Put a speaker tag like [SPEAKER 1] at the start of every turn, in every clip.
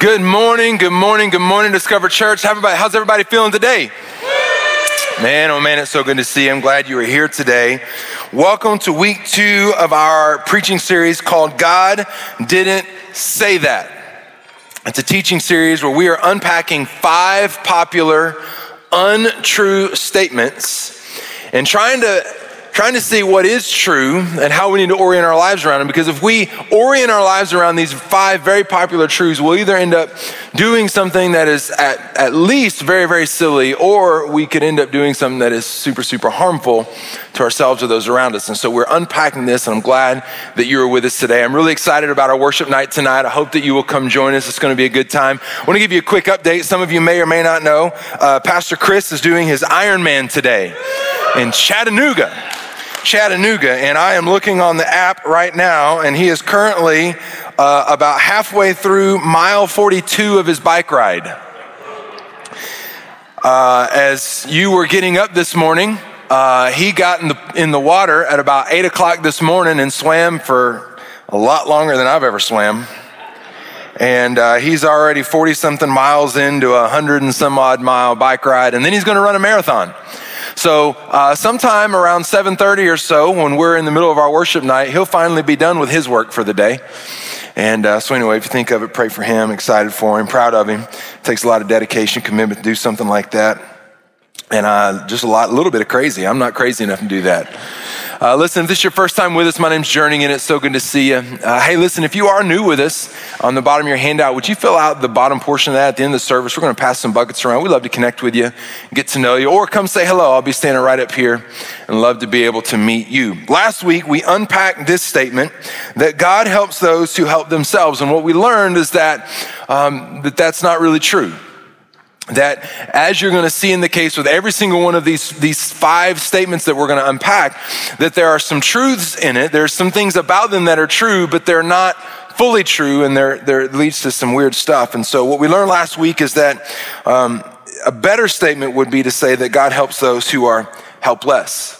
[SPEAKER 1] Good morning, good morning, good morning, Discover Church. How everybody, how's everybody feeling today? Man, oh man, it's so good to see you. I'm glad you are here today. Welcome to week two of our preaching series called God Didn't Say That. It's a teaching series where we are unpacking five popular untrue statements and trying to trying to see what is true and how we need to orient our lives around them. Because if we orient our lives around these five very popular truths, we'll either end up doing something that is at, at least very, very silly, or we could end up doing something that is super, super harmful to ourselves or those around us. And so we're unpacking this, and I'm glad that you are with us today. I'm really excited about our worship night tonight. I hope that you will come join us. It's going to be a good time. I want to give you a quick update. Some of you may or may not know uh, Pastor Chris is doing his Ironman today in Chattanooga. Chattanooga, and I am looking on the app right now, and he is currently uh, about halfway through mile 42 of his bike ride. Uh, as you were getting up this morning, uh, he got in the, in the water at about 8 o'clock this morning and swam for a lot longer than I've ever swam. And uh, he's already 40 something miles into a 100 and some odd mile bike ride, and then he's going to run a marathon. So uh, sometime around 7:30 or so, when we're in the middle of our worship night, he'll finally be done with his work for the day. And uh, so anyway, if you think of it, pray for him. Excited for him, proud of him. It takes a lot of dedication, commitment to do something like that, and uh, just a lot, a little bit of crazy. I'm not crazy enough to do that. Uh, listen, if this is your first time with us, my name's Journey, and it's so good to see you. Uh, hey, listen, if you are new with us, on the bottom of your handout, would you fill out the bottom portion of that at the end of the service? We're going to pass some buckets around. We'd love to connect with you, get to know you, or come say hello. I'll be standing right up here and love to be able to meet you. Last week, we unpacked this statement that God helps those who help themselves. And what we learned is that, um, that that's not really true that as you're going to see in the case with every single one of these, these five statements that we're going to unpack, that there are some truths in it. There's some things about them that are true, but they're not fully true and there, there leads to some weird stuff. And so what we learned last week is that um, a better statement would be to say that God helps those who are helpless.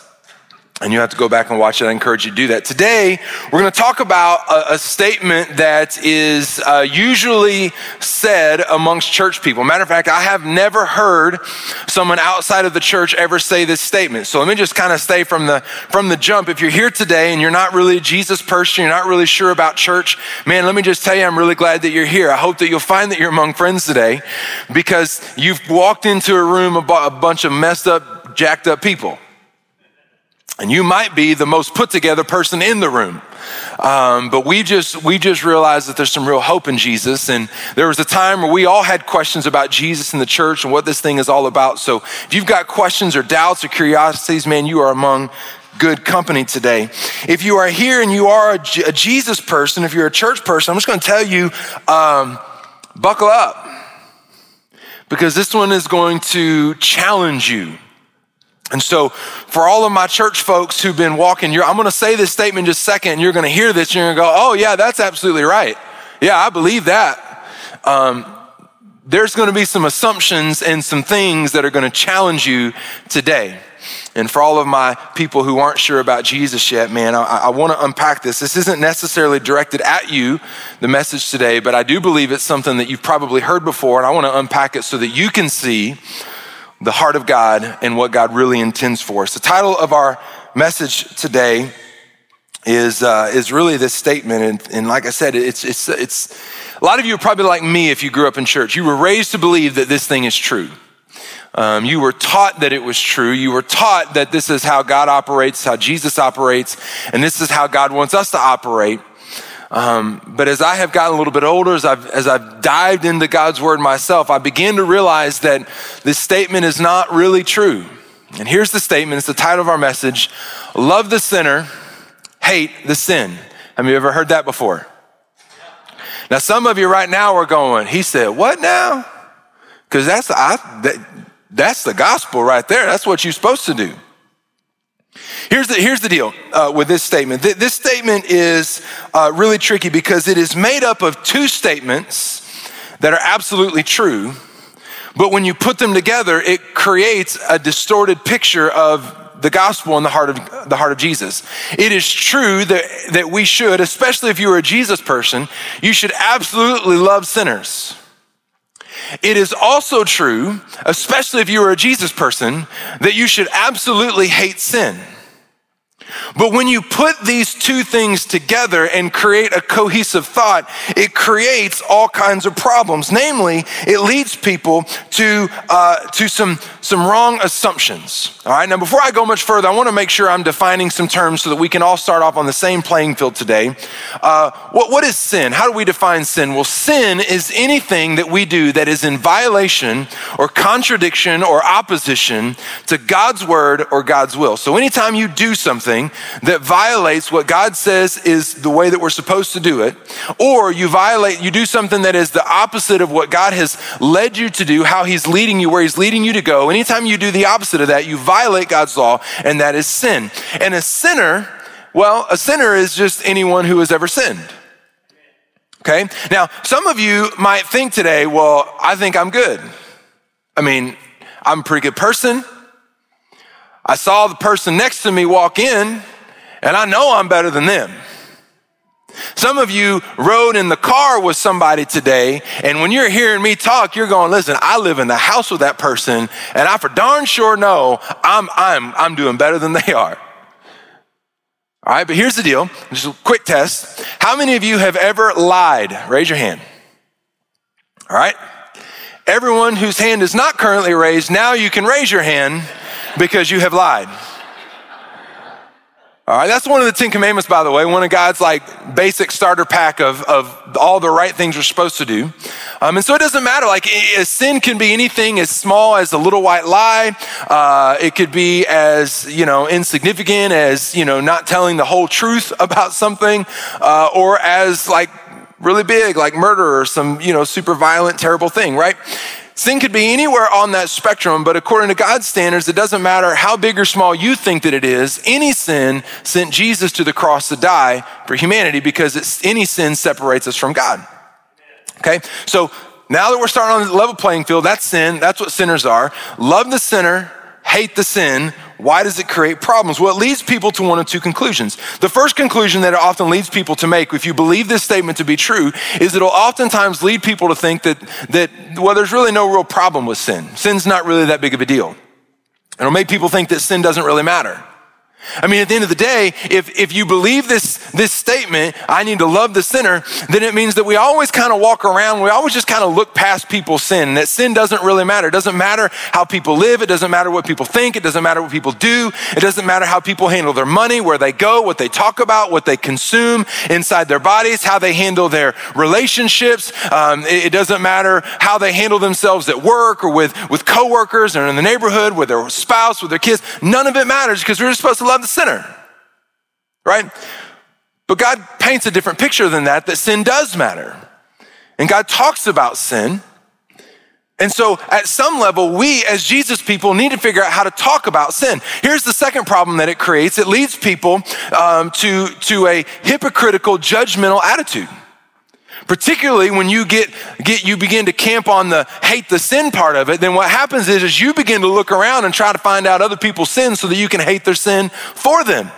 [SPEAKER 1] And you have to go back and watch it. I encourage you to do that. Today, we're going to talk about a, a statement that is uh, usually said amongst church people. Matter of fact, I have never heard someone outside of the church ever say this statement. So let me just kind of stay from the from the jump. If you're here today and you're not really a Jesus person, you're not really sure about church, man, let me just tell you, I'm really glad that you're here. I hope that you'll find that you're among friends today because you've walked into a room of a bunch of messed up, jacked up people. And you might be the most put together person in the room. Um, but we just we just realized that there's some real hope in Jesus. And there was a time where we all had questions about Jesus in the church and what this thing is all about. So if you've got questions or doubts or curiosities, man, you are among good company today. If you are here and you are a, a Jesus person, if you're a church person, I'm just going to tell you, um, buckle up because this one is going to challenge you. And so, for all of my church folks who've been walking, I'm going to say this statement just a second, and you're going to hear this, and you're going to go, oh, yeah, that's absolutely right. Yeah, I believe that. Um, there's going to be some assumptions and some things that are going to challenge you today. And for all of my people who aren't sure about Jesus yet, man, I, I want to unpack this. This isn't necessarily directed at you, the message today, but I do believe it's something that you've probably heard before, and I want to unpack it so that you can see the heart of God and what God really intends for us. The title of our message today is, uh, is really this statement. And, and like I said, it's, it's, it's, a lot of you are probably like me if you grew up in church. You were raised to believe that this thing is true. Um, you were taught that it was true. You were taught that this is how God operates, how Jesus operates, and this is how God wants us to operate. Um, but as I have gotten a little bit older, as I've, as I've dived into God's word myself, I began to realize that this statement is not really true. And here's the statement it's the title of our message Love the sinner, hate the sin. Have you ever heard that before? Now, some of you right now are going, He said, What now? Because that's, that, that's the gospel right there. That's what you're supposed to do. Here's the, here's the deal uh, with this statement. This statement is uh, really tricky because it is made up of two statements that are absolutely true, but when you put them together, it creates a distorted picture of the gospel in the heart of the heart of Jesus. It is true that, that we should, especially if you are a Jesus person, you should absolutely love sinners. It is also true, especially if you are a Jesus person, that you should absolutely hate sin. But when you put these two things together and create a cohesive thought, it creates all kinds of problems. Namely, it leads people to, uh, to some, some wrong assumptions. All right, now before I go much further, I want to make sure I'm defining some terms so that we can all start off on the same playing field today. Uh, what, what is sin? How do we define sin? Well, sin is anything that we do that is in violation or contradiction or opposition to God's word or God's will. So anytime you do something, that violates what God says is the way that we're supposed to do it, or you violate, you do something that is the opposite of what God has led you to do, how He's leading you, where He's leading you to go. Anytime you do the opposite of that, you violate God's law, and that is sin. And a sinner, well, a sinner is just anyone who has ever sinned. Okay? Now, some of you might think today, well, I think I'm good. I mean, I'm a pretty good person. I saw the person next to me walk in, and I know I'm better than them. Some of you rode in the car with somebody today, and when you're hearing me talk, you're going, listen, I live in the house with that person, and I for darn sure know I'm, I'm, I'm doing better than they are. All right, but here's the deal just a quick test. How many of you have ever lied? Raise your hand. All right. Everyone whose hand is not currently raised, now you can raise your hand because you have lied. All right, that's one of the Ten Commandments, by the way, one of God's like basic starter pack of, of all the right things we're supposed to do. Um, and so it doesn't matter, like sin can be anything as small as a little white lie. Uh, it could be as, you know, insignificant as, you know, not telling the whole truth about something, uh, or as like really big, like murder or some, you know, super violent, terrible thing, right? Sin could be anywhere on that spectrum, but according to God's standards, it doesn't matter how big or small you think that it is. Any sin sent Jesus to the cross to die for humanity because any sin separates us from God. Okay, so now that we're starting on the level playing field, that's sin. That's what sinners are. Love the sinner, hate the sin. Why does it create problems? Well, it leads people to one of two conclusions. The first conclusion that it often leads people to make, if you believe this statement to be true, is it'll oftentimes lead people to think that, that well, there's really no real problem with sin. Sin's not really that big of a deal. It'll make people think that sin doesn't really matter. I mean, at the end of the day, if, if you believe this, this statement, I need to love the sinner, then it means that we always kind of walk around, we always just kind of look past people's sin, that sin doesn't really matter. It doesn't matter how people live, it doesn't matter what people think, it doesn't matter what people do, it doesn't matter how people handle their money, where they go, what they talk about, what they consume inside their bodies, how they handle their relationships. Um, it, it doesn't matter how they handle themselves at work or with, with coworkers or in the neighborhood, with their spouse, with their kids. None of it matters because we're supposed to love love the sinner, right? But God paints a different picture than that, that sin does matter. And God talks about sin. And so, at some level, we as Jesus people need to figure out how to talk about sin. Here's the second problem that it creates it leads people um, to, to a hypocritical, judgmental attitude. Particularly when you get, get you begin to camp on the hate the sin part of it, then what happens is, is you begin to look around and try to find out other people's sins so that you can hate their sin for them.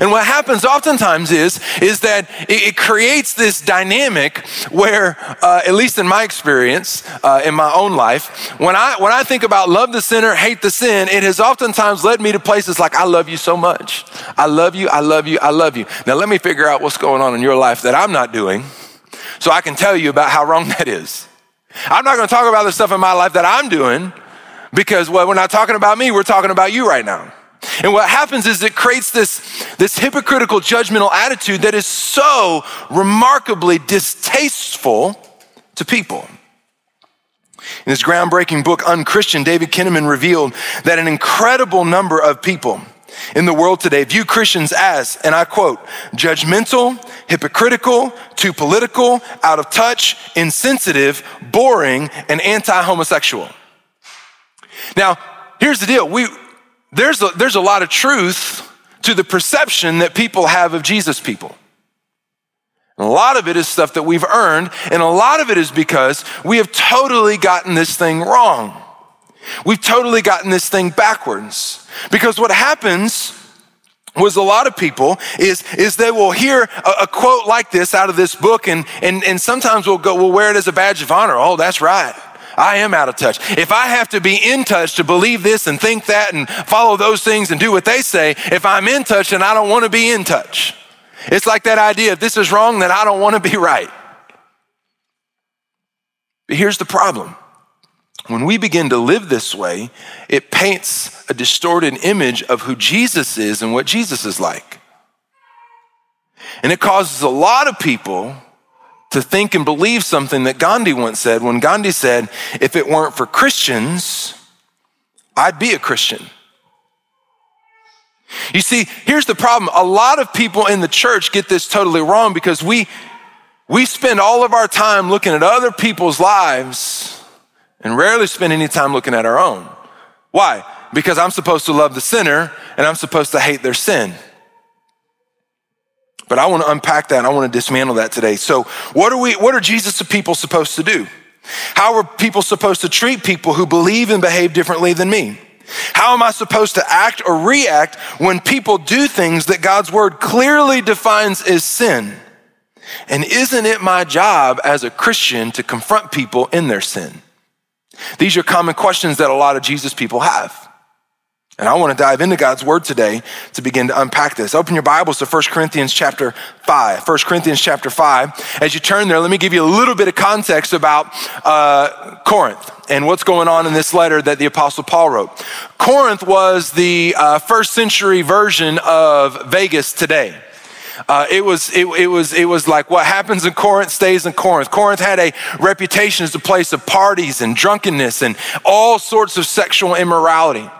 [SPEAKER 1] And what happens oftentimes is, is that it, creates this dynamic where, uh, at least in my experience, uh, in my own life, when I, when I think about love the sinner, hate the sin, it has oftentimes led me to places like, I love you so much. I love you, I love you, I love you. Now let me figure out what's going on in your life that I'm not doing so I can tell you about how wrong that is. I'm not going to talk about the stuff in my life that I'm doing because, well, we're not talking about me, we're talking about you right now. And what happens is it creates this, this hypocritical judgmental attitude that is so remarkably distasteful to people. In his groundbreaking book, Unchristian, David Kinnaman revealed that an incredible number of people in the world today view Christians as, and I quote, judgmental, hypocritical, too political, out of touch, insensitive, boring, and anti homosexual. Now, here's the deal. We, there's a, there's a lot of truth to the perception that people have of Jesus people. A lot of it is stuff that we've earned, and a lot of it is because we have totally gotten this thing wrong. We've totally gotten this thing backwards. Because what happens was a lot of people is, is they will hear a, a, quote like this out of this book and, and, and sometimes we'll go, we'll wear it as a badge of honor. Oh, that's right. I am out of touch. If I have to be in touch to believe this and think that and follow those things and do what they say, if I'm in touch, then I don't want to be in touch. It's like that idea if this is wrong, then I don't want to be right. But here's the problem when we begin to live this way, it paints a distorted image of who Jesus is and what Jesus is like. And it causes a lot of people to think and believe something that Gandhi once said when Gandhi said, If it weren't for Christians, I'd be a Christian. You see, here's the problem. A lot of people in the church get this totally wrong because we, we spend all of our time looking at other people's lives and rarely spend any time looking at our own. Why? Because I'm supposed to love the sinner and I'm supposed to hate their sin. But I want to unpack that and I want to dismantle that today. So, what are we what are Jesus' people supposed to do? How are people supposed to treat people who believe and behave differently than me? How am I supposed to act or react when people do things that God's word clearly defines as sin? And isn't it my job as a Christian to confront people in their sin? These are common questions that a lot of Jesus people have. And I want to dive into God's word today to begin to unpack this. Open your Bibles to 1 Corinthians chapter 5. 1 Corinthians chapter 5. As you turn there, let me give you a little bit of context about uh, Corinth and what's going on in this letter that the Apostle Paul wrote. Corinth was the uh, first century version of Vegas today. Uh, it was it, it, was it was like what happens in Corinth stays in Corinth. Corinth had a reputation as a place of parties and drunkenness and all sorts of sexual immorality.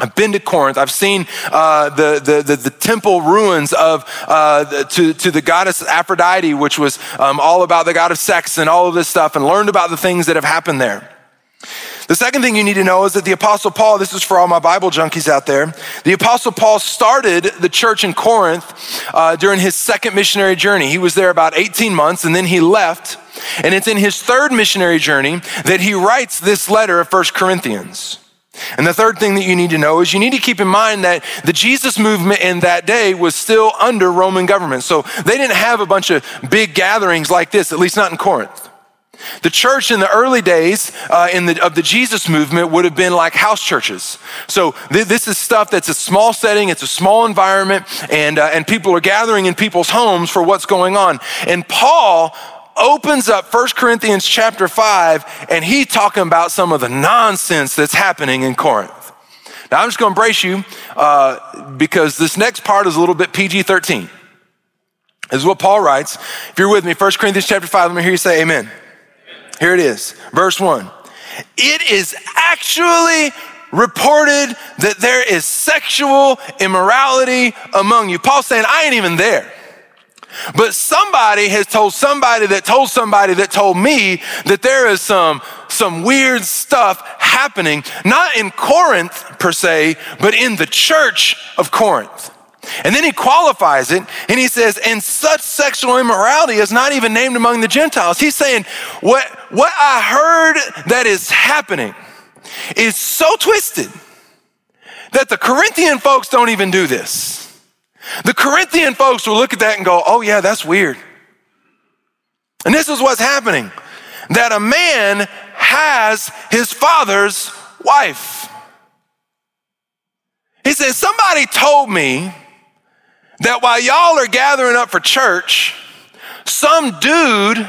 [SPEAKER 1] I've been to Corinth. I've seen uh, the, the, the, the, temple ruins of uh, to, to the goddess Aphrodite, which was um, all about the god of sex and all of this stuff, and learned about the things that have happened there. The second thing you need to know is that the Apostle Paul, this is for all my Bible junkies out there, the Apostle Paul started the church in Corinth uh, during his second missionary journey. He was there about 18 months and then he left. And it's in his third missionary journey that he writes this letter of First Corinthians. And the third thing that you need to know is you need to keep in mind that the Jesus movement in that day was still under Roman government. So they didn't have a bunch of big gatherings like this, at least not in Corinth. The church in the early days uh, in the, of the Jesus movement would have been like house churches. So th- this is stuff that's a small setting, it's a small environment, and, uh, and people are gathering in people's homes for what's going on. And Paul opens up 1 Corinthians chapter 5, and he talking about some of the nonsense that's happening in Corinth. Now I'm just going to brace you uh, because this next part is a little bit PG 13. This is what Paul writes. If you're with me, 1 Corinthians chapter 5, let me hear you say amen. Here it is, verse one. It is actually reported that there is sexual immorality among you. Paul's saying, I ain't even there. But somebody has told somebody that told somebody that told me that there is some, some weird stuff happening, not in Corinth per se, but in the church of Corinth. And then he qualifies it and he says, and such sexual immorality is not even named among the Gentiles. He's saying, what, what I heard that is happening is so twisted that the Corinthian folks don't even do this. The Corinthian folks will look at that and go, oh, yeah, that's weird. And this is what's happening that a man has his father's wife. He says, somebody told me that while y'all are gathering up for church, some dude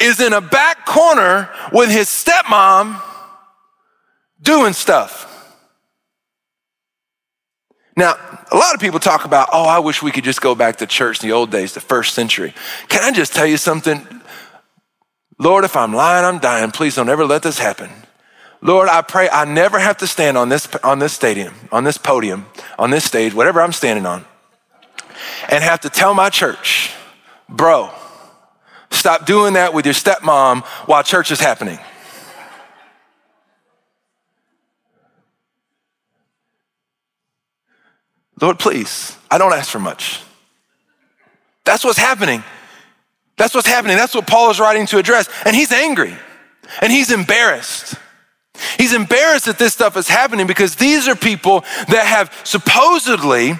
[SPEAKER 1] is in a back corner with his stepmom doing stuff. Now, a lot of people talk about, oh, I wish we could just go back to church in the old days, the first century. Can I just tell you something? Lord, if I'm lying, I'm dying. Please don't ever let this happen. Lord, I pray I never have to stand on this, on this stadium, on this podium, on this stage, whatever I'm standing on and have to tell my church, bro, stop doing that with your stepmom while church is happening. Lord, please, I don't ask for much. That's what's happening. That's what's happening. That's what Paul is writing to address. And he's angry and he's embarrassed. He's embarrassed that this stuff is happening because these are people that have supposedly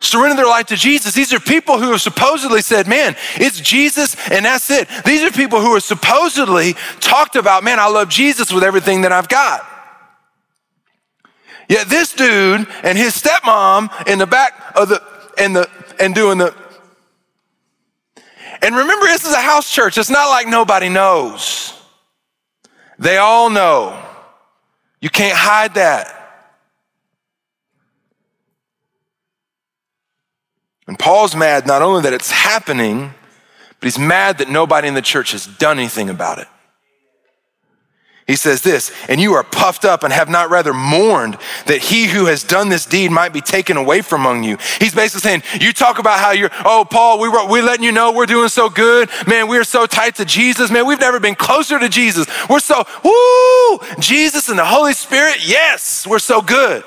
[SPEAKER 1] surrendered their life to Jesus. These are people who have supposedly said, man, it's Jesus and that's it. These are people who are supposedly talked about, man, I love Jesus with everything that I've got. Yet this dude and his stepmom in the back of the, and the, and doing the, and remember, this is a house church. It's not like nobody knows. They all know. You can't hide that. And Paul's mad not only that it's happening, but he's mad that nobody in the church has done anything about it. He says this, and you are puffed up and have not rather mourned that he who has done this deed might be taken away from among you. He's basically saying, you talk about how you're, oh, Paul, we were, we're letting you know we're doing so good. Man, we're so tight to Jesus. Man, we've never been closer to Jesus. We're so, woo, Jesus and the Holy Spirit. Yes, we're so good.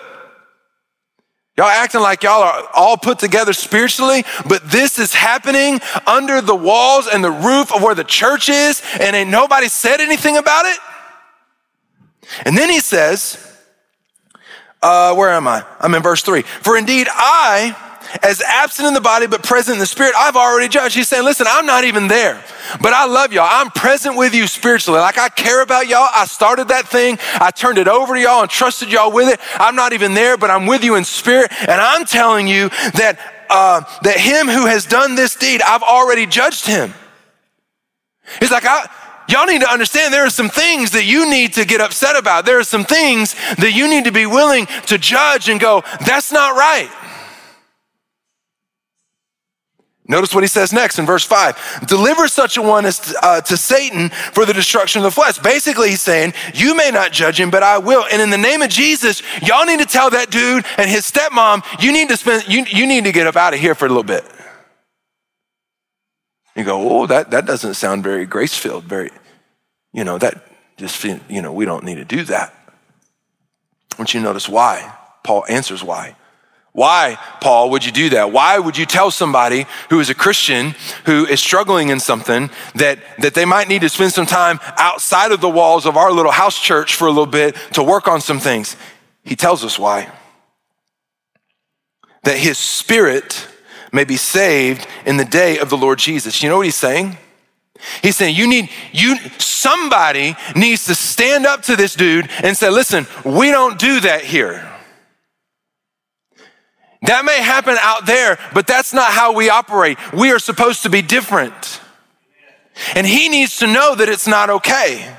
[SPEAKER 1] Y'all acting like y'all are all put together spiritually, but this is happening under the walls and the roof of where the church is, and ain't nobody said anything about it? And then he says, uh, where am I? I'm in verse three. For indeed, I, as absent in the body but present in the spirit, I've already judged. He's saying, listen, I'm not even there, but I love y'all. I'm present with you spiritually. Like I care about y'all. I started that thing. I turned it over to y'all and trusted y'all with it. I'm not even there, but I'm with you in spirit. And I'm telling you that, uh, that him who has done this deed, I've already judged him. He's like, I, y'all need to understand there are some things that you need to get upset about. There are some things that you need to be willing to judge and go, that's not right. Notice what he says next in verse 5 deliver such a one as uh, to Satan for the destruction of the flesh. Basically, he's saying, You may not judge him, but I will. And in the name of Jesus, y'all need to tell that dude and his stepmom, you need to spend, you, you need to get up out of here for a little bit. You go, Oh, that, that doesn't sound very grace filled, very, you know, that just, you know, we don't need to do that. I want you to notice why. Paul answers why. Why, Paul, would you do that? Why would you tell somebody who is a Christian who is struggling in something that, that they might need to spend some time outside of the walls of our little house church for a little bit to work on some things? He tells us why. That his spirit may be saved in the day of the Lord Jesus. You know what he's saying? He's saying you need you somebody needs to stand up to this dude and say, "Listen, we don't do that here." That may happen out there, but that's not how we operate. We are supposed to be different. And he needs to know that it's not okay.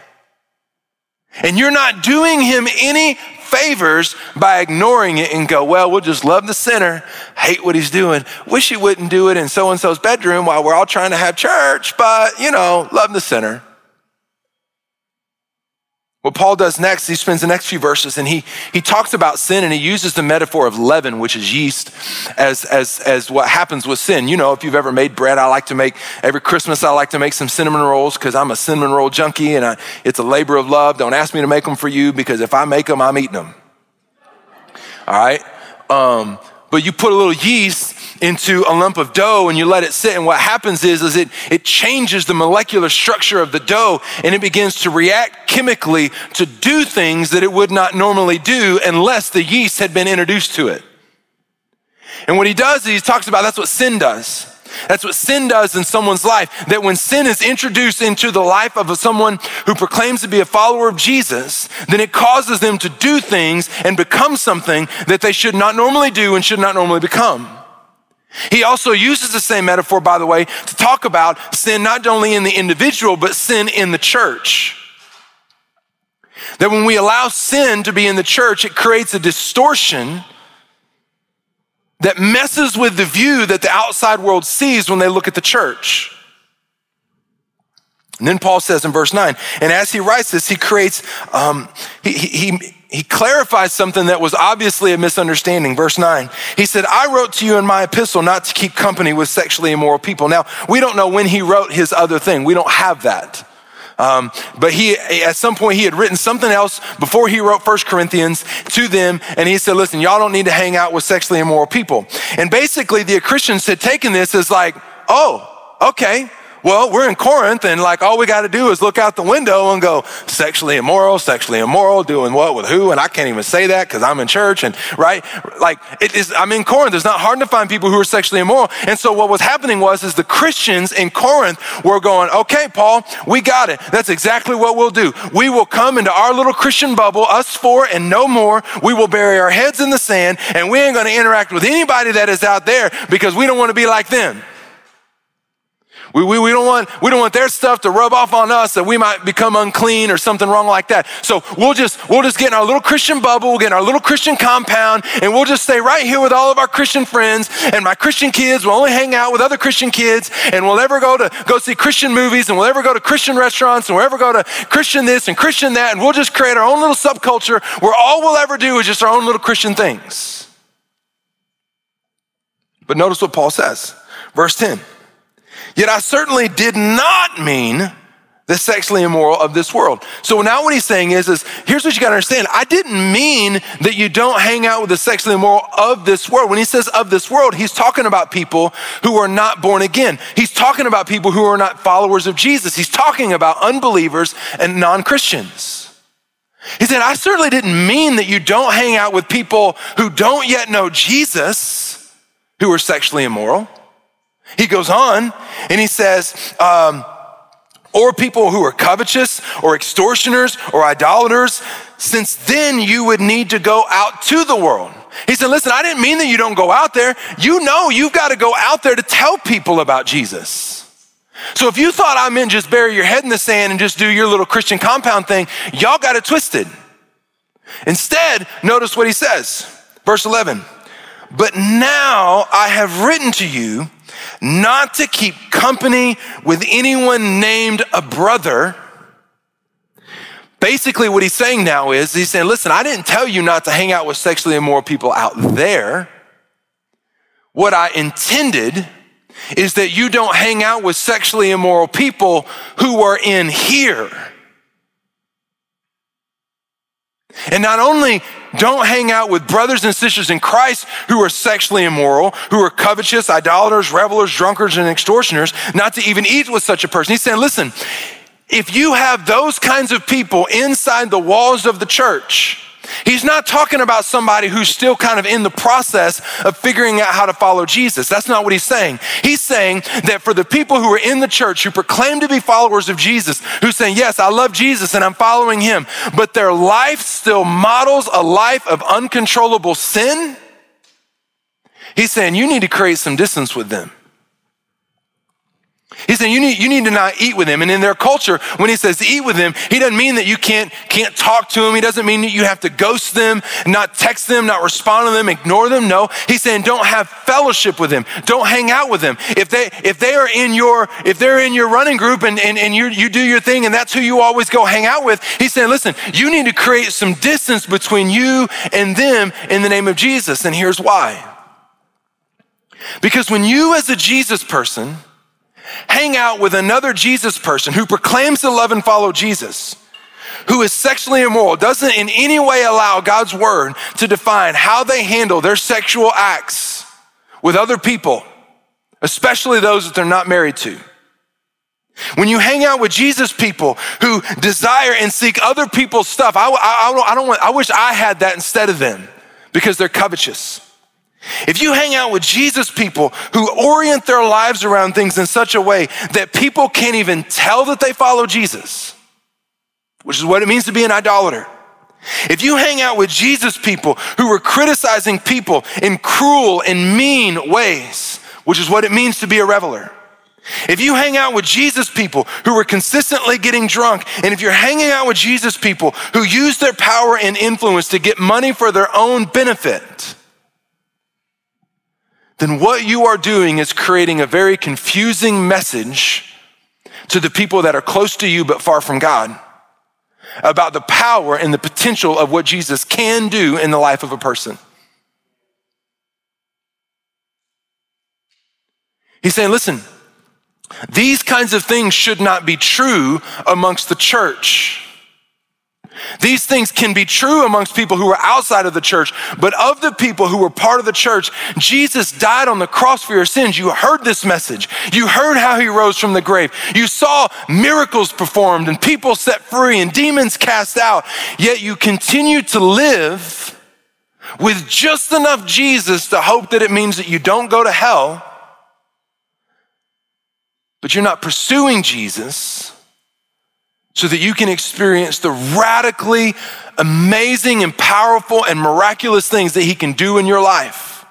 [SPEAKER 1] And you're not doing him any favors by ignoring it and go, well, we'll just love the sinner, hate what he's doing, wish he wouldn't do it in so and so's bedroom while we're all trying to have church, but, you know, love the sinner. What Paul does next, he spends the next few verses and he, he talks about sin and he uses the metaphor of leaven, which is yeast, as, as, as what happens with sin. You know, if you've ever made bread, I like to make, every Christmas, I like to make some cinnamon rolls because I'm a cinnamon roll junkie and I, it's a labor of love. Don't ask me to make them for you because if I make them, I'm eating them. All right? Um, but you put a little yeast into a lump of dough and you let it sit and what happens is, is it, it changes the molecular structure of the dough and it begins to react chemically to do things that it would not normally do unless the yeast had been introduced to it. And what he does is he talks about that's what sin does. That's what sin does in someone's life. That when sin is introduced into the life of someone who proclaims to be a follower of Jesus, then it causes them to do things and become something that they should not normally do and should not normally become. He also uses the same metaphor, by the way, to talk about sin not only in the individual, but sin in the church. That when we allow sin to be in the church, it creates a distortion that messes with the view that the outside world sees when they look at the church. And then Paul says in verse 9, and as he writes this, he creates, um, he, he, he clarifies something that was obviously a misunderstanding. Verse 9, he said, I wrote to you in my epistle not to keep company with sexually immoral people. Now, we don't know when he wrote his other thing. We don't have that. Um, but he, at some point, he had written something else before he wrote First Corinthians to them, and he said, "Listen, y'all don't need to hang out with sexually immoral people." And basically, the Christians had taken this as like, "Oh, okay, Well, we're in Corinth, and like all we got to do is look out the window and go sexually immoral, sexually immoral, doing what with who, and I can't even say that because I'm in church, and right, like it is. I'm in Corinth. It's not hard to find people who are sexually immoral, and so what was happening was is the Christians in Corinth were going, okay, Paul, we got it. That's exactly what we'll do. We will come into our little Christian bubble, us four and no more. We will bury our heads in the sand, and we ain't going to interact with anybody that is out there because we don't want to be like them. We, we, we, don't want, we don't want their stuff to rub off on us that we might become unclean or something wrong like that. So we'll just, we'll just get in our little Christian bubble, we'll get in our little Christian compound, and we'll just stay right here with all of our Christian friends. And my Christian kids will only hang out with other Christian kids, and we'll ever go to go see Christian movies, and we'll ever go to Christian restaurants, and we'll ever go to Christian this and Christian that, and we'll just create our own little subculture where all we'll ever do is just our own little Christian things. But notice what Paul says. Verse 10. Yet I certainly did not mean the sexually immoral of this world. So now what he's saying is, is here's what you gotta understand. I didn't mean that you don't hang out with the sexually immoral of this world. When he says of this world, he's talking about people who are not born again. He's talking about people who are not followers of Jesus. He's talking about unbelievers and non-Christians. He said, I certainly didn't mean that you don't hang out with people who don't yet know Jesus, who are sexually immoral. He goes on and he says, um, or people who are covetous or extortioners or idolaters, since then you would need to go out to the world. He said, Listen, I didn't mean that you don't go out there. You know you've got to go out there to tell people about Jesus. So if you thought I meant just bury your head in the sand and just do your little Christian compound thing, y'all got it twisted. Instead, notice what he says. Verse 11. But now I have written to you not to keep company with anyone named a brother. Basically, what he's saying now is he's saying, listen, I didn't tell you not to hang out with sexually immoral people out there. What I intended is that you don't hang out with sexually immoral people who are in here. And not only don't hang out with brothers and sisters in Christ who are sexually immoral, who are covetous, idolaters, revelers, drunkards, and extortioners, not to even eat with such a person. He's saying, listen, if you have those kinds of people inside the walls of the church, He's not talking about somebody who's still kind of in the process of figuring out how to follow Jesus. That's not what he's saying. He's saying that for the people who are in the church who proclaim to be followers of Jesus, who say, Yes, I love Jesus and I'm following him, but their life still models a life of uncontrollable sin, he's saying you need to create some distance with them. He said, you need, you need to not eat with him. And in their culture, when he says eat with him, he doesn't mean that you can't, can't talk to him. He doesn't mean that you have to ghost them, not text them, not respond to them, ignore them. No, he's saying don't have fellowship with them. Don't hang out with them. If they, if they are in your, if they're in your running group and, and, and you, you do your thing and that's who you always go hang out with, he's saying, listen, you need to create some distance between you and them in the name of Jesus. And here's why. Because when you as a Jesus person, hang out with another Jesus person who proclaims to love and follow Jesus, who is sexually immoral, doesn't in any way allow God's word to define how they handle their sexual acts with other people, especially those that they're not married to. When you hang out with Jesus people who desire and seek other people's stuff, I, I, I, don't want, I wish I had that instead of them because they're covetous. If you hang out with Jesus people who orient their lives around things in such a way that people can't even tell that they follow Jesus, which is what it means to be an idolater. If you hang out with Jesus people who are criticizing people in cruel and mean ways, which is what it means to be a reveler. If you hang out with Jesus people who are consistently getting drunk, and if you're hanging out with Jesus people who use their power and influence to get money for their own benefit, then what you are doing is creating a very confusing message to the people that are close to you but far from God about the power and the potential of what Jesus can do in the life of a person. He's saying, listen, these kinds of things should not be true amongst the church. These things can be true amongst people who are outside of the church, but of the people who were part of the church, Jesus died on the cross for your sins. You heard this message. You heard how he rose from the grave. You saw miracles performed and people set free and demons cast out. Yet you continue to live with just enough Jesus to hope that it means that you don't go to hell, but you're not pursuing Jesus so that you can experience the radically amazing and powerful and miraculous things that He can do in your life.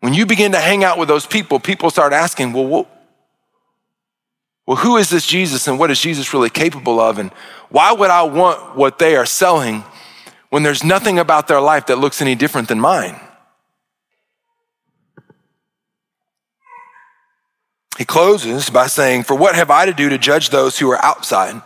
[SPEAKER 1] When you begin to hang out with those people, people start asking, well, what, well, who is this Jesus and what is Jesus really capable of? And why would I want what they are selling when there's nothing about their life that looks any different than mine? He closes by saying, For what have I to do to judge those who are outside?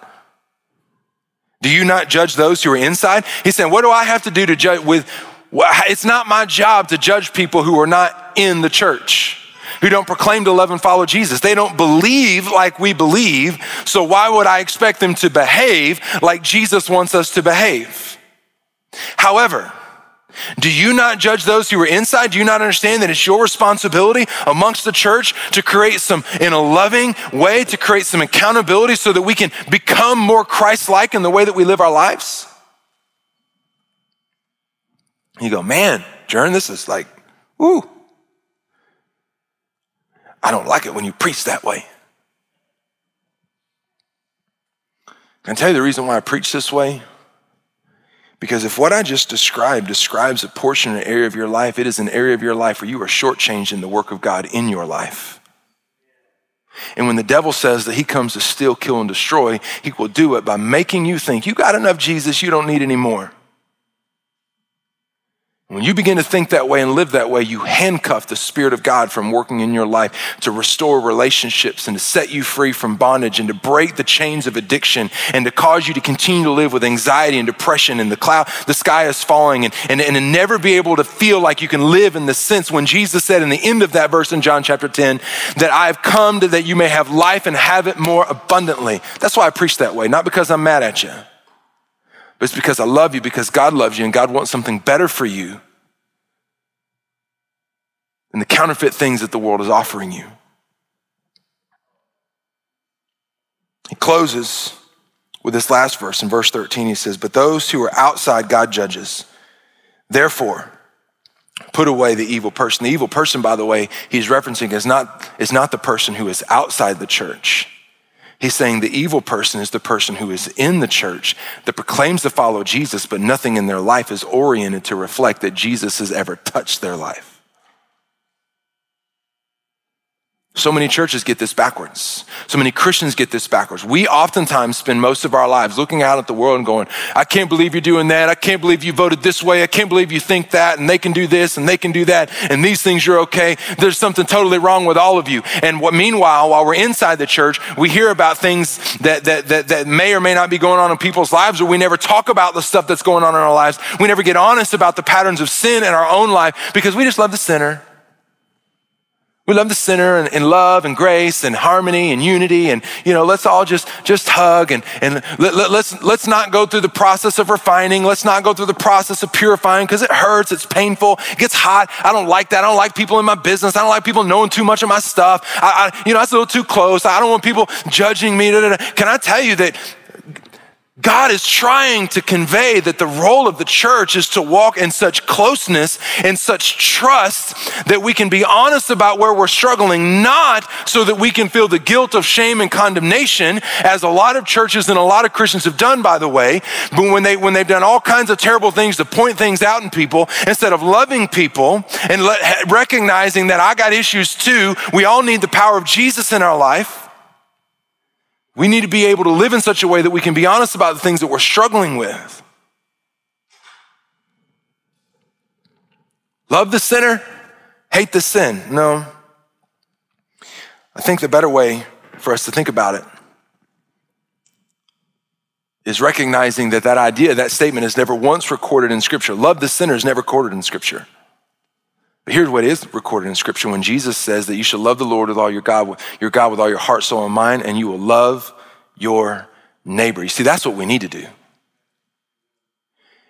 [SPEAKER 1] Do you not judge those who are inside? He's saying, What do I have to do to judge with? It's not my job to judge people who are not in the church, who don't proclaim to love and follow Jesus. They don't believe like we believe, so why would I expect them to behave like Jesus wants us to behave? However, do you not judge those who are inside? Do you not understand that it's your responsibility amongst the church to create some, in a loving way, to create some accountability so that we can become more Christ like in the way that we live our lives? You go, man, Jern, this is like, ooh. I don't like it when you preach that way. Can I tell you the reason why I preach this way? Because if what I just described describes a portion, or area of your life, it is an area of your life where you are shortchanged in the work of God in your life. And when the devil says that he comes to steal, kill, and destroy, he will do it by making you think you got enough Jesus, you don't need any more. When you begin to think that way and live that way, you handcuff the Spirit of God from working in your life to restore relationships and to set you free from bondage and to break the chains of addiction and to cause you to continue to live with anxiety and depression and the cloud, the sky is falling and, and, and to never be able to feel like you can live in the sense when Jesus said in the end of that verse in John chapter 10 that I've come to that you may have life and have it more abundantly. That's why I preach that way, not because I'm mad at you. But it's because I love you, because God loves you, and God wants something better for you than the counterfeit things that the world is offering you. He closes with this last verse in verse 13. He says, But those who are outside, God judges. Therefore, put away the evil person. The evil person, by the way, he's referencing is not, is not the person who is outside the church. He's saying the evil person is the person who is in the church that proclaims to follow Jesus, but nothing in their life is oriented to reflect that Jesus has ever touched their life. So many churches get this backwards. So many Christians get this backwards. We oftentimes spend most of our lives looking out at the world and going, I can't believe you're doing that. I can't believe you voted this way. I can't believe you think that. And they can do this and they can do that. And these things are okay. There's something totally wrong with all of you. And what, meanwhile, while we're inside the church, we hear about things that, that, that, that may or may not be going on in people's lives, or we never talk about the stuff that's going on in our lives. We never get honest about the patterns of sin in our own life because we just love the sinner. We love the sinner and, and, love and grace and harmony and unity. And, you know, let's all just, just hug and, and let, let, let's, let's not go through the process of refining. Let's not go through the process of purifying because it hurts. It's painful. It gets hot. I don't like that. I don't like people in my business. I don't like people knowing too much of my stuff. I, I you know, that's a little too close. I don't want people judging me. Da, da, da. Can I tell you that God is trying to convey that the role of the church is to walk in such closeness and such trust that we can be honest about where we're struggling, not so that we can feel the guilt of shame and condemnation, as a lot of churches and a lot of Christians have done, by the way. But when, they, when they've done all kinds of terrible things to point things out in people, instead of loving people and let, recognizing that I got issues too, we all need the power of Jesus in our life we need to be able to live in such a way that we can be honest about the things that we're struggling with. Love the sinner, hate the sin. No. I think the better way for us to think about it is recognizing that that idea, that statement is never once recorded in Scripture. Love the sinner is never recorded in Scripture. But here's what is recorded in scripture when Jesus says that you should love the Lord with all your God, your God with all your heart, soul, and mind, and you will love your neighbor. You see, that's what we need to do.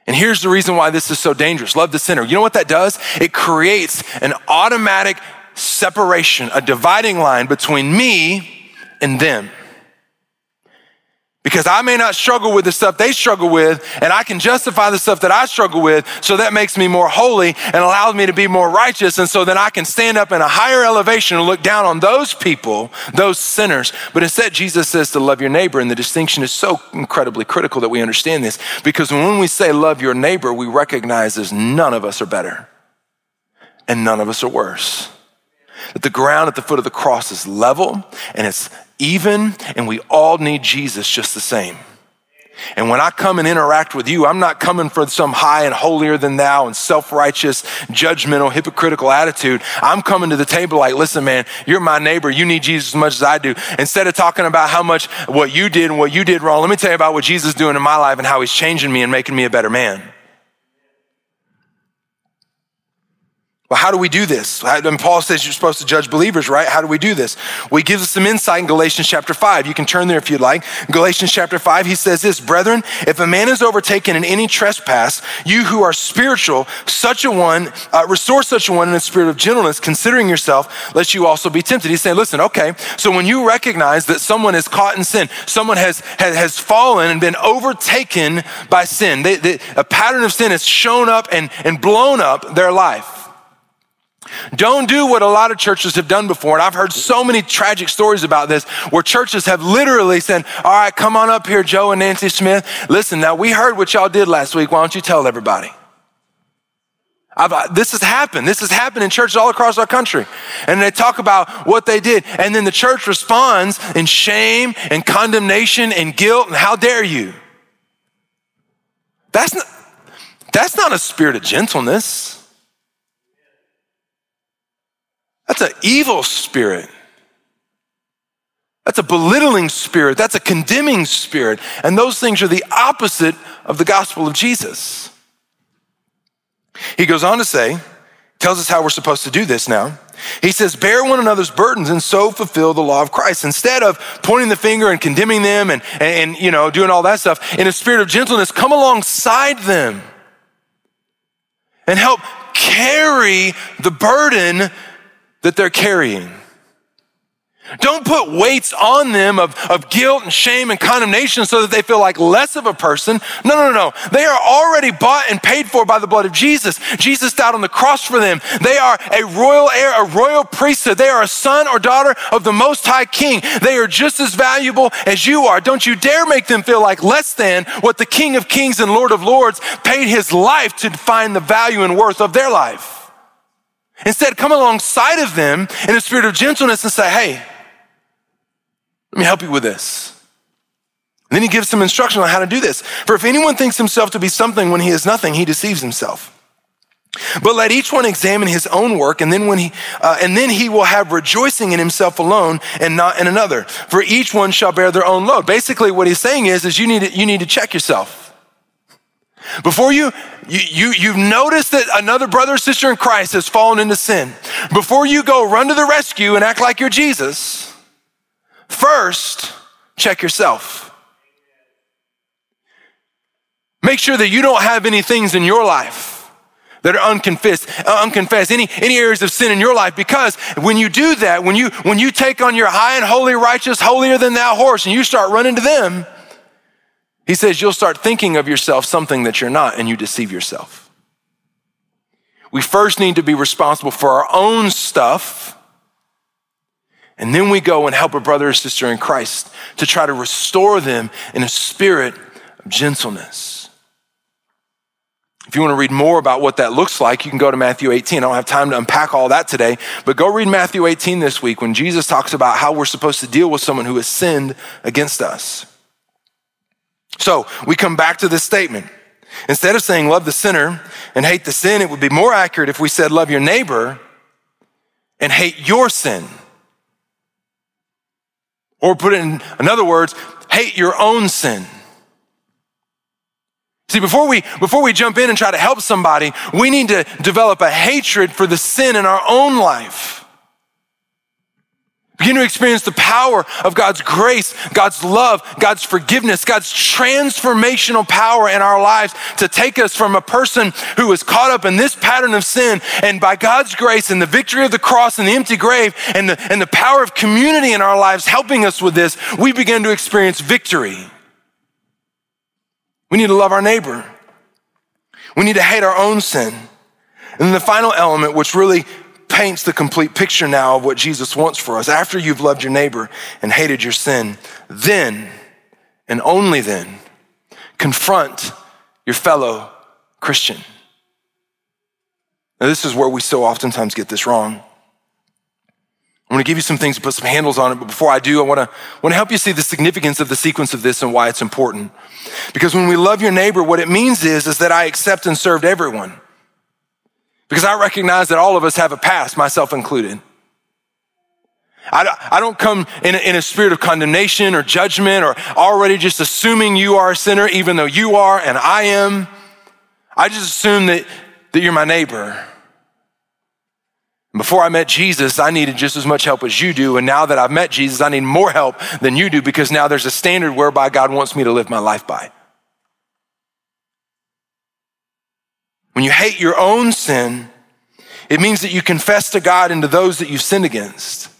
[SPEAKER 1] And here's the reason why this is so dangerous. Love the sinner. You know what that does? It creates an automatic separation, a dividing line between me and them because I may not struggle with the stuff they struggle with, and I can justify the stuff that I struggle with, so that makes me more holy and allows me to be more righteous. And so then I can stand up in a higher elevation and look down on those people, those sinners. But instead, Jesus says to love your neighbor, and the distinction is so incredibly critical that we understand this because when we say love your neighbor, we recognize as none of us are better and none of us are worse. That the ground at the foot of the cross is level and it's even, and we all need Jesus just the same. And when I come and interact with you, I'm not coming for some high and holier than thou and self righteous, judgmental, hypocritical attitude. I'm coming to the table like, listen, man, you're my neighbor. You need Jesus as much as I do. Instead of talking about how much what you did and what you did wrong, let me tell you about what Jesus is doing in my life and how he's changing me and making me a better man. Well, how do we do this? And Paul says you're supposed to judge believers, right? How do we do this? Well, he gives us some insight in Galatians chapter 5. You can turn there if you'd like. Galatians chapter 5, he says this Brethren, if a man is overtaken in any trespass, you who are spiritual, such a one, uh, restore such a one in a spirit of gentleness, considering yourself, lest you also be tempted. He's saying, listen, okay, so when you recognize that someone is caught in sin, someone has, has, has fallen and been overtaken by sin, they, they, a pattern of sin has shown up and, and blown up their life. Don't do what a lot of churches have done before. And I've heard so many tragic stories about this where churches have literally said, All right, come on up here, Joe and Nancy Smith. Listen, now we heard what y'all did last week. Why don't you tell everybody? I've, uh, this has happened. This has happened in churches all across our country. And they talk about what they did. And then the church responds in shame and condemnation and guilt and how dare you. That's not, that's not a spirit of gentleness. That's an evil spirit. That's a belittling spirit. That's a condemning spirit. And those things are the opposite of the gospel of Jesus. He goes on to say, tells us how we're supposed to do this now. He says, Bear one another's burdens and so fulfill the law of Christ. Instead of pointing the finger and condemning them and, and, you know, doing all that stuff, in a spirit of gentleness, come alongside them and help carry the burden that they're carrying. Don't put weights on them of, of guilt and shame and condemnation so that they feel like less of a person. No, no, no, no. They are already bought and paid for by the blood of Jesus. Jesus died on the cross for them. They are a royal heir, a royal priesthood. They are a son or daughter of the Most High King. They are just as valuable as you are. Don't you dare make them feel like less than what the King of Kings and Lord of Lords paid his life to find the value and worth of their life. Instead, come alongside of them in a spirit of gentleness and say, hey, let me help you with this. And then he gives some instruction on how to do this. For if anyone thinks himself to be something when he is nothing, he deceives himself. But let each one examine his own work, and then when he, uh, and then he will have rejoicing in himself alone and not in another. For each one shall bear their own load. Basically, what he's saying is, is you need to, you need to check yourself. Before you, you, you, you've noticed that another brother or sister in Christ has fallen into sin. Before you go run to the rescue and act like you're Jesus, first check yourself. Make sure that you don't have any things in your life that are unconfessed, uh, unconfessed, any, any areas of sin in your life. Because when you do that, when you, when you take on your high and holy, righteous, holier than thou horse and you start running to them, he says you'll start thinking of yourself something that you're not and you deceive yourself. We first need to be responsible for our own stuff. And then we go and help a brother or sister in Christ to try to restore them in a spirit of gentleness. If you want to read more about what that looks like, you can go to Matthew 18. I don't have time to unpack all that today, but go read Matthew 18 this week when Jesus talks about how we're supposed to deal with someone who has sinned against us. So we come back to this statement. Instead of saying love the sinner and hate the sin, it would be more accurate if we said love your neighbor and hate your sin. Or put it in, in other words, hate your own sin. See, before we, before we jump in and try to help somebody, we need to develop a hatred for the sin in our own life. Begin to experience the power of God's grace, God's love, God's forgiveness, God's transformational power in our lives to take us from a person who was caught up in this pattern of sin and by God's grace and the victory of the cross and the empty grave and the, and the power of community in our lives helping us with this, we begin to experience victory. We need to love our neighbor. We need to hate our own sin. And the final element, which really paints the complete picture now of what Jesus wants for us. After you've loved your neighbor and hated your sin, then and only then confront your fellow Christian. Now, this is where we so oftentimes get this wrong. I'm going to give you some things to put some handles on it, but before I do, I want to, want to help you see the significance of the sequence of this and why it's important. Because when we love your neighbor, what it means is, is that I accept and served everyone. Because I recognize that all of us have a past, myself included. I, don't come in a, in a spirit of condemnation or judgment or already just assuming you are a sinner, even though you are and I am. I just assume that, that you're my neighbor. Before I met Jesus, I needed just as much help as you do. And now that I've met Jesus, I need more help than you do because now there's a standard whereby God wants me to live my life by. When you hate your own sin, it means that you confess to God and to those that you've sinned against.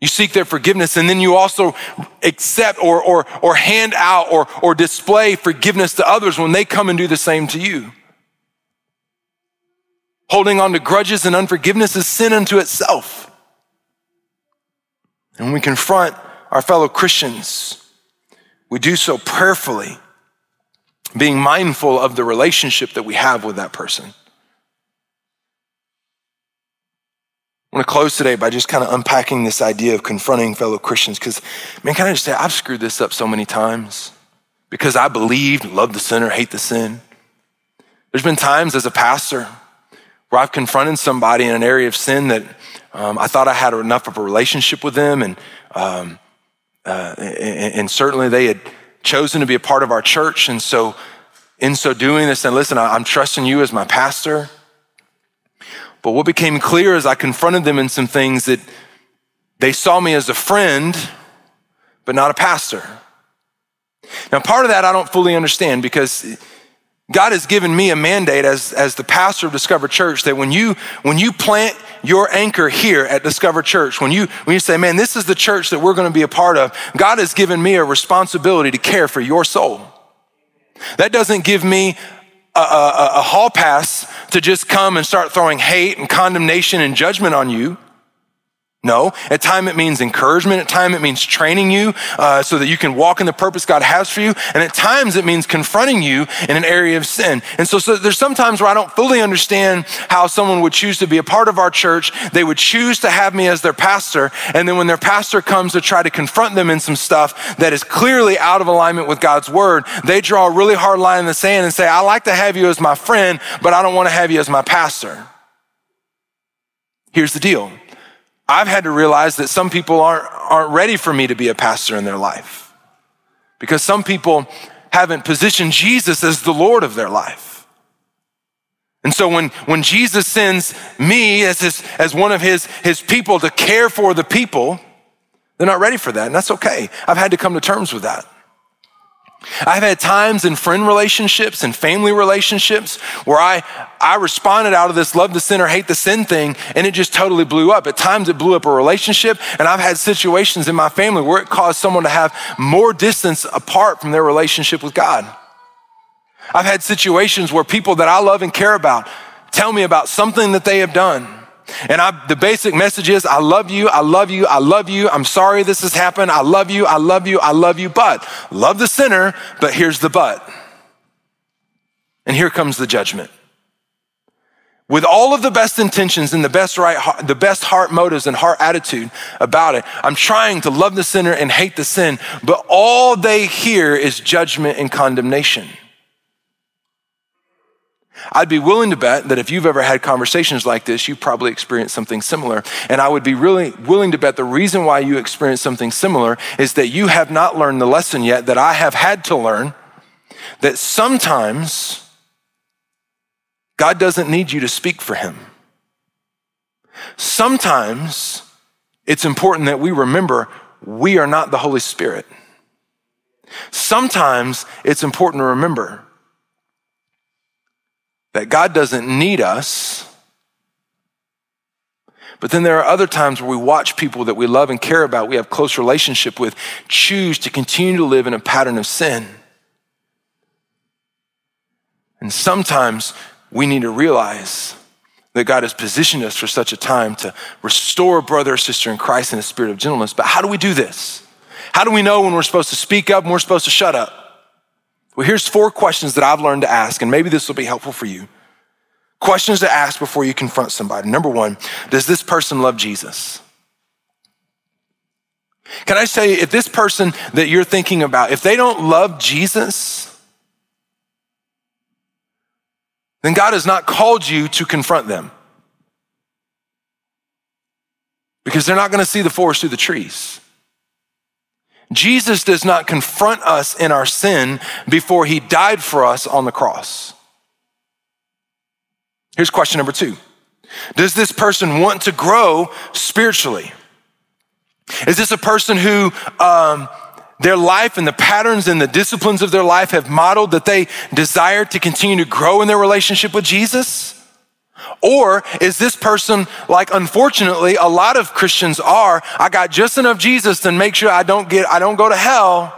[SPEAKER 1] You seek their forgiveness, and then you also accept or, or, or hand out or, or display forgiveness to others when they come and do the same to you. Holding on to grudges and unforgiveness is sin unto itself. And when we confront our fellow Christians, we do so prayerfully being mindful of the relationship that we have with that person. I want to close today by just kind of unpacking this idea of confronting fellow Christians because, man, can I just say, I've screwed this up so many times because I believed, love the sinner, hate the sin. There's been times as a pastor where I've confronted somebody in an area of sin that um, I thought I had enough of a relationship with them, and, um, uh, and, and certainly they had chosen to be a part of our church. And so, in so doing this, and listen, I'm trusting you as my pastor. But what became clear as I confronted them in some things that they saw me as a friend, but not a pastor. Now, part of that I don't fully understand because God has given me a mandate as, as the pastor of Discover Church that when you, when you plant your anchor here at Discover Church, when you, when you say, man, this is the church that we're going to be a part of, God has given me a responsibility to care for your soul. That doesn't give me a, a, a hall pass to just come and start throwing hate and condemnation and judgment on you. No, at time it means encouragement. At time it means training you uh, so that you can walk in the purpose God has for you. And at times it means confronting you in an area of sin. And so, so there's sometimes where I don't fully understand how someone would choose to be a part of our church. They would choose to have me as their pastor. And then when their pastor comes to try to confront them in some stuff that is clearly out of alignment with God's word, they draw a really hard line in the sand and say, I like to have you as my friend, but I don't want to have you as my pastor. Here's the deal. I've had to realize that some people aren't, aren't ready for me to be a pastor in their life because some people haven't positioned Jesus as the Lord of their life. And so when, when Jesus sends me as, his, as one of his, his people to care for the people, they're not ready for that, and that's okay. I've had to come to terms with that. I've had times in friend relationships and family relationships where I, I responded out of this love the sin or hate the sin thing and it just totally blew up. At times it blew up a relationship and I've had situations in my family where it caused someone to have more distance apart from their relationship with God. I've had situations where people that I love and care about tell me about something that they have done and I, the basic message is I love you, I love you, I love you. I'm sorry this has happened. I love you, I love you, I love you. But love the sinner, but here's the but. And here comes the judgment. With all of the best intentions and the best right, the best heart motives and heart attitude about it, I'm trying to love the sinner and hate the sin, but all they hear is judgment and condemnation. I'd be willing to bet that if you've ever had conversations like this, you've probably experienced something similar. And I would be really willing to bet the reason why you experienced something similar is that you have not learned the lesson yet that I have had to learn that sometimes God doesn't need you to speak for him. Sometimes it's important that we remember we are not the Holy Spirit. Sometimes it's important to remember that God doesn't need us. But then there are other times where we watch people that we love and care about, we have close relationship with, choose to continue to live in a pattern of sin. And sometimes we need to realize that God has positioned us for such a time to restore brother or sister in Christ in a spirit of gentleness. But how do we do this? How do we know when we're supposed to speak up and we're supposed to shut up? Well, here's four questions that I've learned to ask, and maybe this will be helpful for you. Questions to ask before you confront somebody. Number one, does this person love Jesus? Can I say, if this person that you're thinking about, if they don't love Jesus, then God has not called you to confront them. Because they're not going to see the forest through the trees. Jesus does not confront us in our sin before he died for us on the cross. Here's question number two Does this person want to grow spiritually? Is this a person who um, their life and the patterns and the disciplines of their life have modeled that they desire to continue to grow in their relationship with Jesus? Or is this person like unfortunately a lot of Christians are, I got just enough Jesus to make sure I don't get I don't go to hell.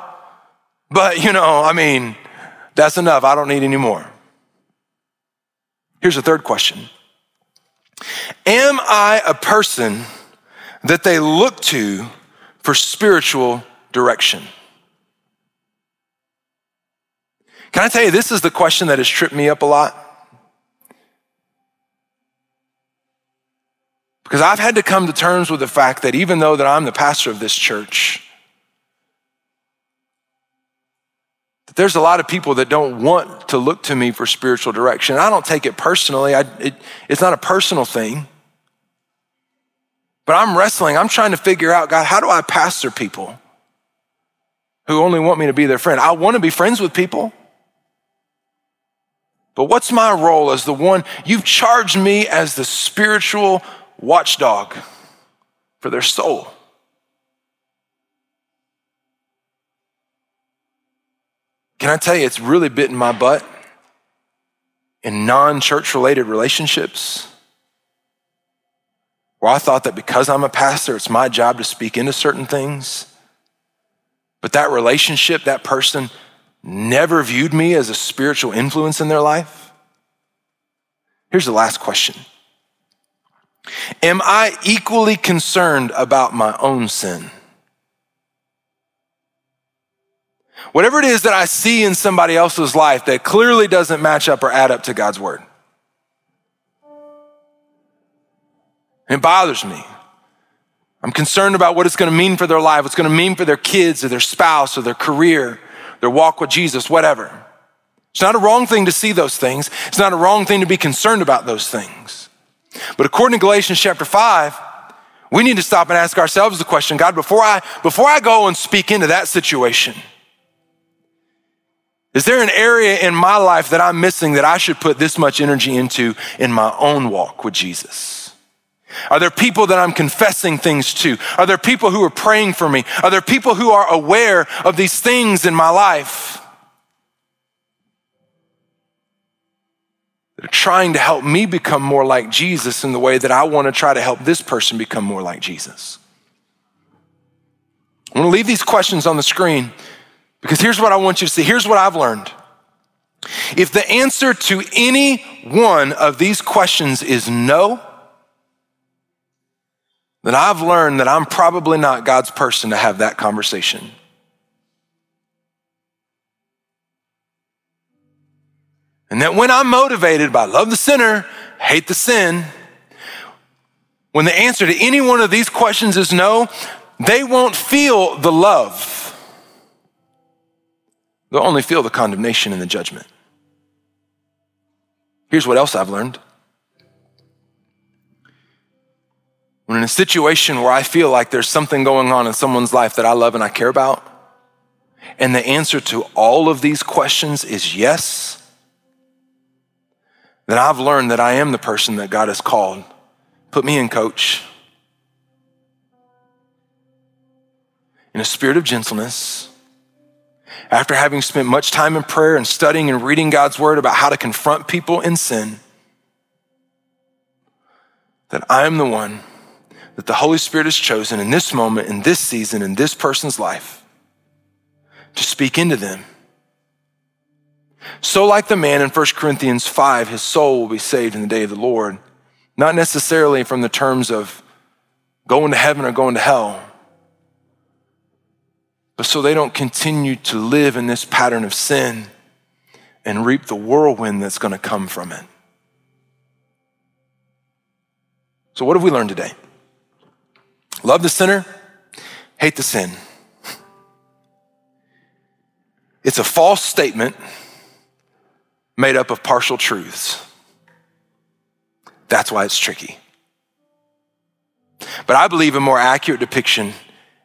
[SPEAKER 1] But you know, I mean, that's enough. I don't need any more. Here's a third question. Am I a person that they look to for spiritual direction? Can I tell you, this is the question that has tripped me up a lot? Because I've had to come to terms with the fact that even though that I'm the pastor of this church, that there's a lot of people that don't want to look to me for spiritual direction. I don't take it personally. I, it, it's not a personal thing. But I'm wrestling. I'm trying to figure out, God, how do I pastor people who only want me to be their friend? I want to be friends with people. But what's my role as the one you've charged me as the spiritual watchdog for their soul. Can I tell you, it's really bitten my butt in non church related relationships where I thought that because I'm a pastor, it's my job to speak into certain things. But that relationship, that person never viewed me as a spiritual influence in their life. Here's the last question Am I equally concerned about my own sin? Whatever it is that I see in somebody else's life that clearly doesn't match up or add up to God's word. it bothers me. I'm concerned about what it's going to mean for their life, what's going to mean for their kids or their spouse or their career, their walk with Jesus, whatever. It's not a wrong thing to see those things. It's not a wrong thing to be concerned about those things. But according to Galatians chapter 5, we need to stop and ask ourselves the question God, before I, before I go and speak into that situation, is there an area in my life that I'm missing that I should put this much energy into in my own walk with Jesus? Are there people that I'm confessing things to? Are there people who are praying for me? Are there people who are aware of these things in my life? Trying to help me become more like Jesus in the way that I want to try to help this person become more like Jesus. I want to leave these questions on the screen because here's what I want you to see. Here's what I've learned. If the answer to any one of these questions is no, then I've learned that I'm probably not God's person to have that conversation. And that when I'm motivated by love the sinner, hate the sin, when the answer to any one of these questions is no, they won't feel the love. They'll only feel the condemnation and the judgment. Here's what else I've learned. When in a situation where I feel like there's something going on in someone's life that I love and I care about, and the answer to all of these questions is yes, then I've learned that I am the person that God has called. Put me in, coach. in a spirit of gentleness, after having spent much time in prayer and studying and reading God's word about how to confront people in sin, that I am the one that the Holy Spirit has chosen in this moment, in this season, in this person's life to speak into them. So, like the man in 1 Corinthians 5, his soul will be saved in the day of the Lord, not necessarily from the terms of going to heaven or going to hell, but so they don't continue to live in this pattern of sin and reap the whirlwind that's going to come from it. So, what have we learned today? Love the sinner, hate the sin. It's a false statement made up of partial truths. That's why it's tricky. But I believe a more accurate depiction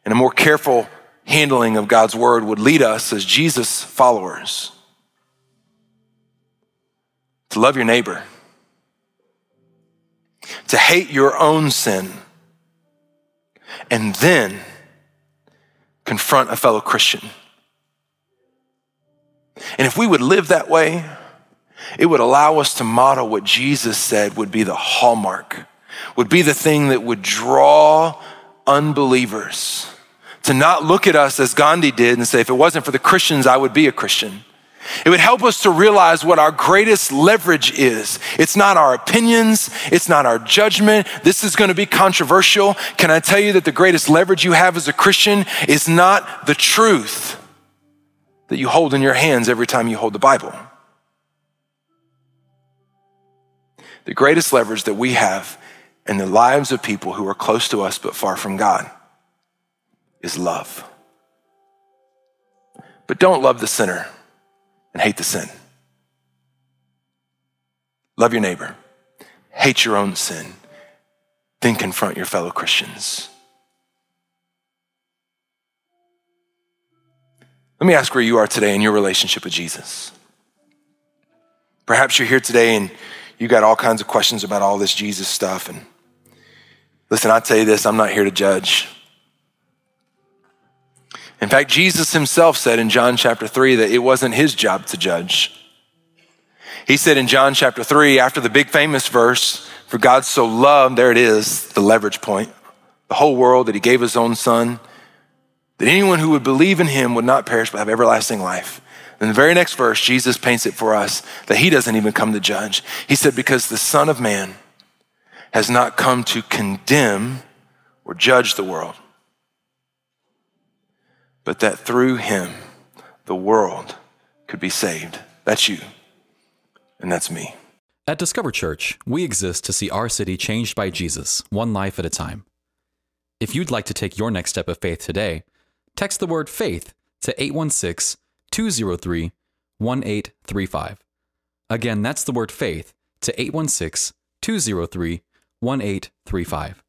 [SPEAKER 1] and a more careful handling of God's word would lead us as Jesus followers to love your neighbor, to hate your own sin, and then confront a fellow Christian. And if we would live that way, it would allow us to model what Jesus said would be the hallmark, would be the thing that would draw unbelievers to not look at us as Gandhi did and say, if it wasn't for the Christians, I would be a Christian. It would help us to realize what our greatest leverage is. It's not our opinions. It's not our judgment. This is going to be controversial. Can I tell you that the greatest leverage you have as a Christian is not the truth that you hold in your hands every time you hold the Bible? The greatest leverage that we have in the lives of people who are close to us but far from God is love. But don't love the sinner and hate the sin. Love your neighbor, hate your own sin, then confront your fellow Christians. Let me ask where you are today in your relationship with Jesus. Perhaps you're here today and you got all kinds of questions about all this Jesus stuff. And listen, i tell you this I'm not here to judge. In fact, Jesus himself said in John chapter 3 that it wasn't his job to judge. He said in John chapter 3, after the big famous verse, for God so loved, there it is, the leverage point, the whole world that he gave his own son, that anyone who would believe in him would not perish but have everlasting life. In the very next verse, Jesus paints it for us that he doesn't even come to judge. He said, Because the Son of Man has not come to condemn or judge the world, but that through him the world could be saved. That's you, and that's me.
[SPEAKER 2] At Discover Church, we exist to see our city changed by Jesus, one life at a time. If you'd like to take your next step of faith today, text the word faith to 816 203 1835. Again, that's the word faith to 816 203 1835.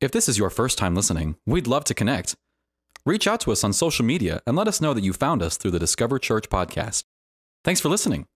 [SPEAKER 2] If this is your first time listening, we'd love to connect. Reach out to us on social media and let us know that you found us through the Discover Church podcast. Thanks for listening.